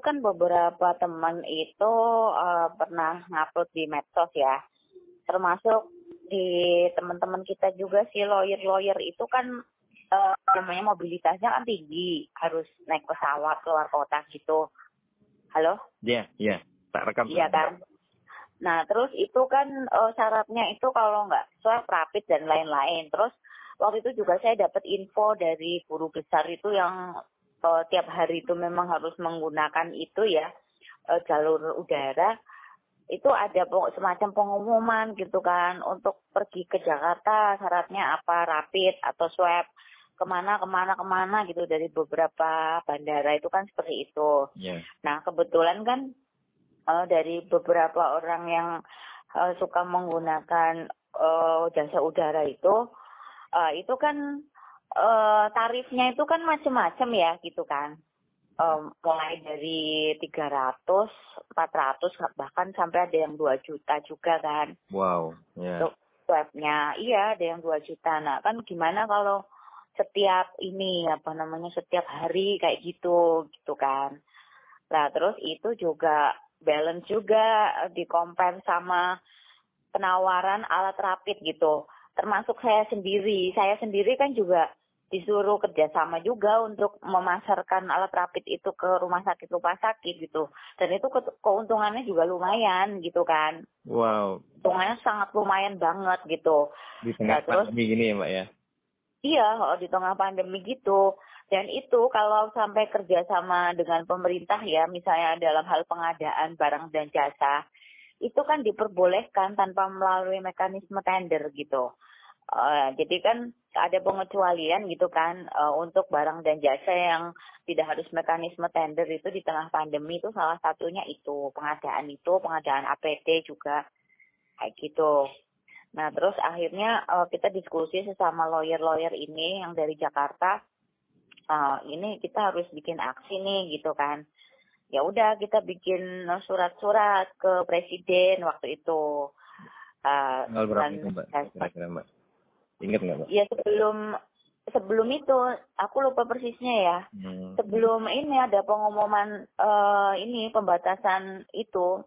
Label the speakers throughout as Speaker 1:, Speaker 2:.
Speaker 1: kan beberapa teman itu uh, pernah ngupload di medsos ya. Termasuk di teman-teman kita juga si lawyer-lawyer itu kan uh, namanya mobilitasnya kan tinggi, harus naik pesawat keluar kota gitu. Halo?
Speaker 2: Iya, yeah, iya. Yeah. Tak rekam.
Speaker 1: Iya kan? Nah, terus itu kan uh, syaratnya itu kalau nggak swab rapid dan lain-lain. Terus waktu itu juga saya dapat info dari guru besar itu yang uh, tiap hari itu memang harus menggunakan itu ya uh, jalur udara itu ada semacam pengumuman gitu kan untuk pergi ke Jakarta syaratnya apa rapid atau swab ke mana ke mana ke mana gitu dari beberapa bandara itu kan seperti itu.
Speaker 2: Yeah.
Speaker 1: Nah kebetulan kan uh, dari beberapa orang yang uh, suka menggunakan uh, jasa udara itu uh, itu kan uh, tarifnya itu kan macam-macam ya gitu kan. Um, mulai dari 300, 400 bahkan sampai ada yang 2 juta juga kan.
Speaker 2: Wow,
Speaker 1: yeah. Untuk webnya, iya ada yang 2 juta. Nah kan gimana kalau setiap ini apa namanya setiap hari kayak gitu gitu kan. Nah terus itu juga balance juga di compare sama penawaran alat rapid gitu termasuk saya sendiri. Saya sendiri kan juga disuruh kerjasama juga untuk memasarkan alat rapid itu ke rumah sakit rumah sakit gitu. Dan itu ke keuntungannya juga lumayan gitu kan.
Speaker 2: Wow.
Speaker 1: Keuntungannya sangat lumayan banget gitu.
Speaker 2: Di tengah nah, pandemi gini ya mbak ya?
Speaker 1: Iya di tengah pandemi gitu. Dan itu kalau sampai kerjasama dengan pemerintah ya misalnya dalam hal pengadaan barang dan jasa itu kan diperbolehkan tanpa melalui mekanisme tender gitu Uh, jadi kan ada pengecualian gitu kan uh, untuk barang dan jasa yang tidak harus mekanisme tender itu di tengah pandemi itu salah satunya itu pengadaan itu pengadaan APT juga kayak gitu. Nah terus akhirnya uh, kita diskusi sesama lawyer-lawyer ini yang dari Jakarta. Uh, ini kita harus bikin aksi nih gitu kan. Ya udah kita bikin surat-surat ke presiden waktu itu.
Speaker 2: Uh, berapa itu mbak? Kira-kira mbak? Ingat nggak, Pak?
Speaker 1: Ya sebelum sebelum itu aku lupa persisnya ya. Hmm. Sebelum ini ada pengumuman uh, ini pembatasan itu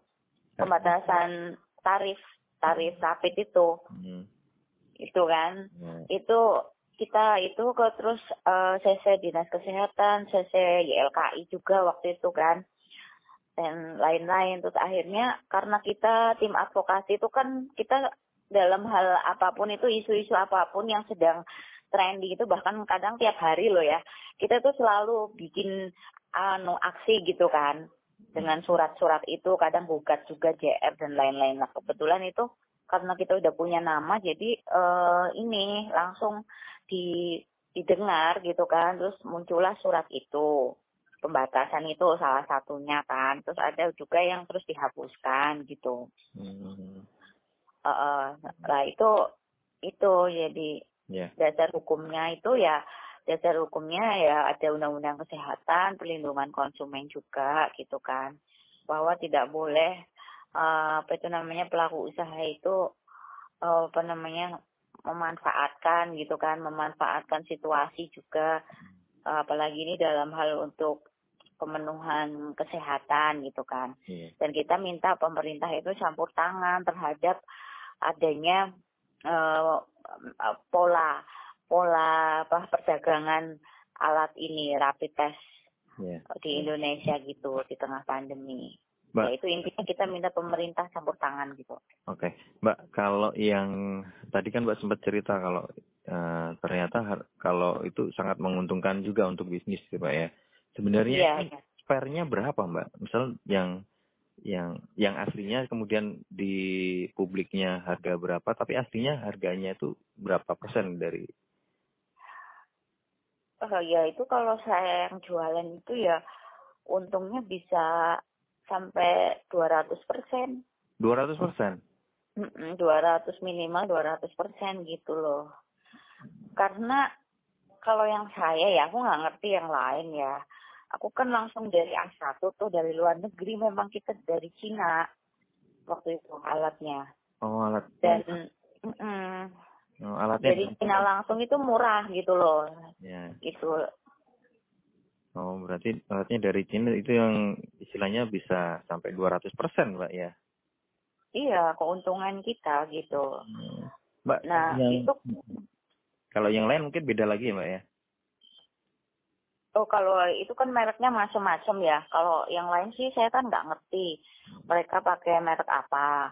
Speaker 1: pembatasan tarif tarif rapid itu. Hmm. Itu kan. Hmm. Itu kita itu ke terus uh, eh, CC Dinas Kesehatan, CC YLKI juga waktu itu kan dan lain-lain terus akhirnya karena kita tim advokasi itu kan kita dalam hal apa pun itu isu-isu apa pun yang sedang trending itu bahkan kadang tiap hari loh ya kita tuh selalu bikin anu aksi gitu kan dengan surat-surat itu kadang gugat juga JR dan lain-lain nah kebetulan itu karena kita udah punya nama jadi uh, ini langsung di didengar gitu kan terus muncullah surat itu pembatasan itu salah satunya kan terus ada juga yang terus dihapuskan gitu hmm. Uh, nah itu itu jadi yeah. dasar hukumnya itu ya dasar hukumnya ya ada undang-undang kesehatan perlindungan konsumen juga gitu kan bahwa tidak boleh uh, apa itu namanya pelaku usaha itu uh, apa namanya memanfaatkan gitu kan memanfaatkan situasi juga uh, apalagi ini dalam hal untuk pemenuhan kesehatan gitu kan yeah. dan kita minta pemerintah itu campur tangan terhadap adanya uh, pola pola apa perdagangan alat ini rapid test yeah. di Indonesia gitu di tengah pandemi. Mbak, ya itu intinya kita minta pemerintah campur tangan gitu.
Speaker 2: Oke, okay. Mbak kalau yang tadi kan Mbak sempat cerita kalau uh, ternyata kalau itu sangat menguntungkan juga untuk bisnis, ya, Mbak ya. Sebenarnya yeah, yeah. spare-nya berapa Mbak? Misal yang yang yang aslinya kemudian di publiknya harga berapa tapi aslinya harganya itu berapa persen dari?
Speaker 1: Oh ya itu kalau saya yang jualan itu ya untungnya bisa sampai 200 persen.
Speaker 2: 200 persen?
Speaker 1: Dua ratus minimal 200 persen gitu loh. Karena kalau yang saya ya aku nggak ngerti yang lain ya aku kan langsung dari A1 tuh dari luar negeri memang kita dari Cina waktu itu alatnya.
Speaker 2: Oh alat.
Speaker 1: Dan mm, mm,
Speaker 2: oh, alatnya
Speaker 1: dari Cina langsung itu murah gitu loh. Ya. Itu.
Speaker 2: Oh berarti alatnya dari Cina itu yang istilahnya bisa sampai 200% Mbak ya.
Speaker 1: Iya, keuntungan kita gitu.
Speaker 2: Hmm. Mbak,
Speaker 1: nah, yang, itu
Speaker 2: kalau yang lain mungkin beda lagi ya Mbak ya?
Speaker 1: Oh, kalau itu kan mereknya macam-macam ya. Kalau yang lain sih saya kan nggak ngerti mereka pakai merek apa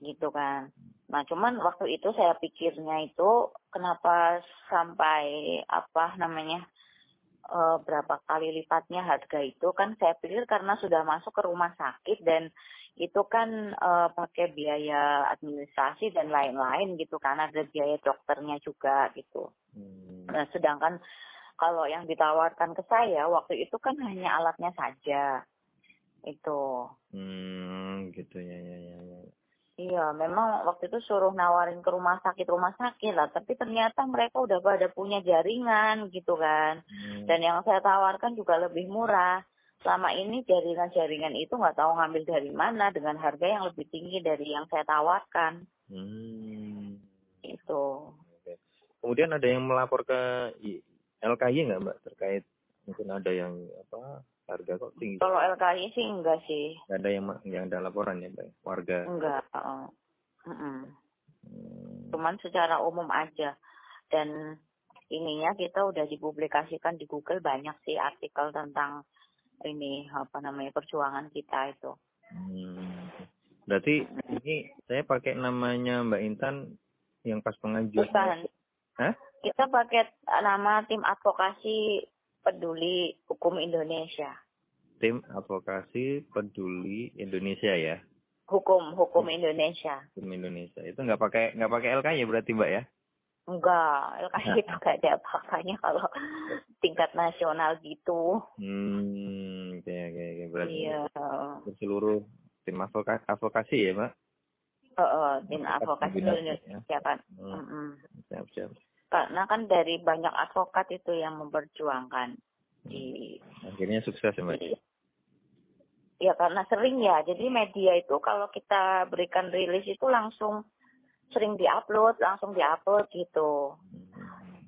Speaker 1: gitu kan. Nah, cuman waktu itu saya pikirnya itu kenapa sampai apa namanya uh, berapa kali lipatnya harga itu kan saya pikir karena sudah masuk ke rumah sakit dan itu kan uh, pakai biaya administrasi dan lain-lain gitu kan ada biaya dokternya juga gitu. Hmm. Nah, sedangkan kalau yang ditawarkan ke saya waktu itu kan hanya alatnya saja. Itu.
Speaker 2: Hmm, gitu ya ya ya. ya.
Speaker 1: Iya, memang waktu itu suruh nawarin ke rumah sakit rumah sakit lah, tapi ternyata mereka udah pada punya jaringan gitu kan. Hmm. Dan yang saya tawarkan juga lebih murah. Selama ini jaringan-jaringan itu nggak tahu ngambil dari mana dengan harga yang lebih tinggi dari yang saya tawarkan. Hmm. Itu.
Speaker 2: Kemudian ada yang melapor ke LKY nggak mbak terkait mungkin ada yang apa harga kok tinggi?
Speaker 1: Kalau LKY sih enggak sih.
Speaker 2: Nggak ada yang yang ada laporan ya mbak warga?
Speaker 1: Enggak. Uh, uh -uh. Hmm. Cuman secara umum aja dan ininya kita udah dipublikasikan di Google banyak sih artikel tentang ini apa namanya perjuangan kita itu.
Speaker 2: Hmm. Berarti ini saya pakai namanya Mbak Intan yang pas pengajuan. Bukan.
Speaker 1: Hah? Kita pakai nama tim advokasi peduli hukum Indonesia.
Speaker 2: Tim advokasi peduli Indonesia ya.
Speaker 1: Hukum hukum Indonesia.
Speaker 2: Hukum Indonesia itu nggak pakai nggak pakai LK ya berarti mbak ya?
Speaker 1: Enggak, LK itu nggak ada apa-apanya kalau tingkat nasional gitu.
Speaker 2: Hmm, oke oke oke berarti.
Speaker 1: Iya.
Speaker 2: Seluruh tim advokasi, advokasi ya mbak?
Speaker 1: Oh, oh tim advokasi Indonesia ya. kan. Hmm. Mm -mm. Siap siap karena kan dari banyak advokat itu yang memperjuangkan. Di
Speaker 2: akhirnya sukses ya mbak
Speaker 1: ya karena sering ya. Jadi media itu kalau kita berikan rilis itu langsung sering diupload langsung diupload gitu.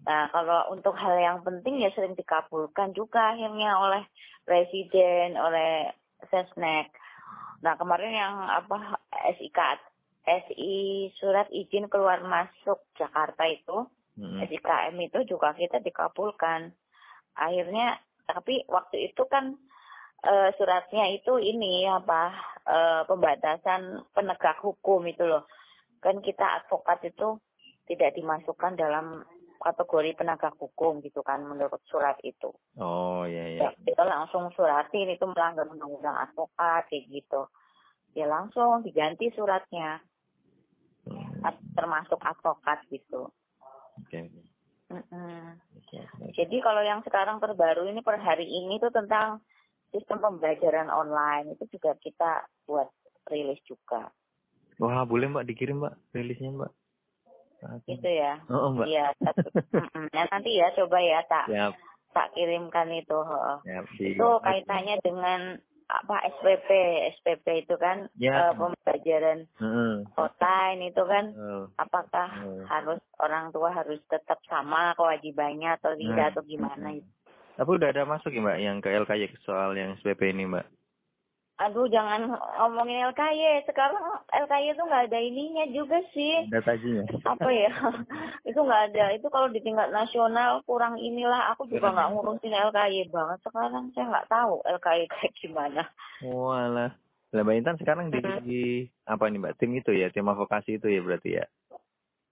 Speaker 1: Nah kalau untuk hal yang penting ya sering dikabulkan juga akhirnya oleh presiden oleh sesnek. Nah kemarin yang apa SIK SI surat izin keluar masuk Jakarta itu hmm. SIKM itu juga kita dikabulkan akhirnya tapi waktu itu kan e, suratnya itu ini apa e, pembatasan penegak hukum itu loh kan kita advokat itu tidak dimasukkan dalam kategori penegak hukum gitu kan menurut surat itu.
Speaker 2: Oh iya iya. Ya,
Speaker 1: kita langsung suratin itu melanggar undang-undang advokat kayak gitu. Ya langsung diganti suratnya. Hmm. Termasuk advokat gitu.
Speaker 2: Oke. Okay.
Speaker 1: Mm Jadi kalau yang sekarang terbaru ini per hari ini itu tentang sistem pembelajaran online itu juga kita buat rilis juga.
Speaker 2: Wah boleh mbak dikirim mbak rilisnya mbak.
Speaker 1: Itu ya.
Speaker 2: Oh, mbak.
Speaker 1: Iya. nah, nanti ya coba ya tak. Yep. Tak kirimkan itu. Yep, itu kaitannya dengan apa SPP SPP itu kan ya. uh, pembelajaran hmm. online itu kan hmm. apakah hmm. harus orang tua harus tetap sama kewajibannya atau tidak hmm. atau gimana itu
Speaker 2: tapi udah ada masuk ya mbak yang ke LKY soal yang SPP ini mbak
Speaker 1: Aduh jangan ngomongin LKY. Sekarang LKY itu nggak ada ininya juga sih.
Speaker 2: Datajinya.
Speaker 1: Apa ya? itu nggak ada. Itu kalau di tingkat nasional kurang inilah. Aku juga nggak ngurusin LKY banget. Sekarang saya nggak tahu LKY kayak gimana.
Speaker 2: Walah. Lah Mbak Intan sekarang di, di apa nih Mbak? Tim itu ya, tim advokasi itu ya berarti ya?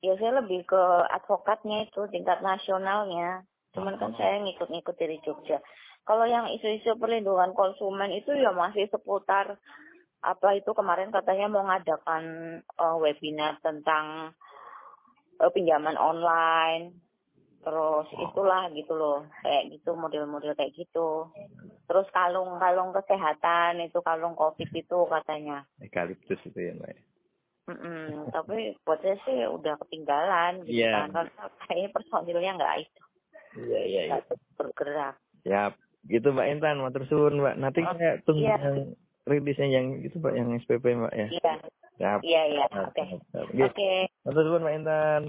Speaker 1: Ya saya lebih ke advokatnya itu tingkat nasionalnya. Cuman kan saya ngikut-ngikut dari Jogja. Kalau yang isu-isu perlindungan konsumen itu ya masih seputar apa itu kemarin katanya mau ngadakan uh, webinar tentang uh, pinjaman online. Terus itulah gitu loh kayak gitu model-model kayak gitu. Terus kalung-kalung kesehatan itu kalung covid itu katanya.
Speaker 2: Ekaliptus itu ya mbak
Speaker 1: mm -mm, tapi buat saya sih udah ketinggalan gitu yeah. kan karena kayaknya personilnya nggak itu.
Speaker 2: Iya iya iya.
Speaker 1: Bergerak.
Speaker 2: Ya gitu Mbak Intan matur suwun Mbak. Nanti oh, saya tunggu iya. yang rilisnya yang itu Mbak yang SPP Mbak ya.
Speaker 1: Iya. Siap. iya iya. Oke. oke.
Speaker 2: Matur suwun Mbak Intan.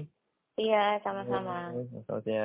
Speaker 1: Iya sama-sama.
Speaker 2: Selamat siang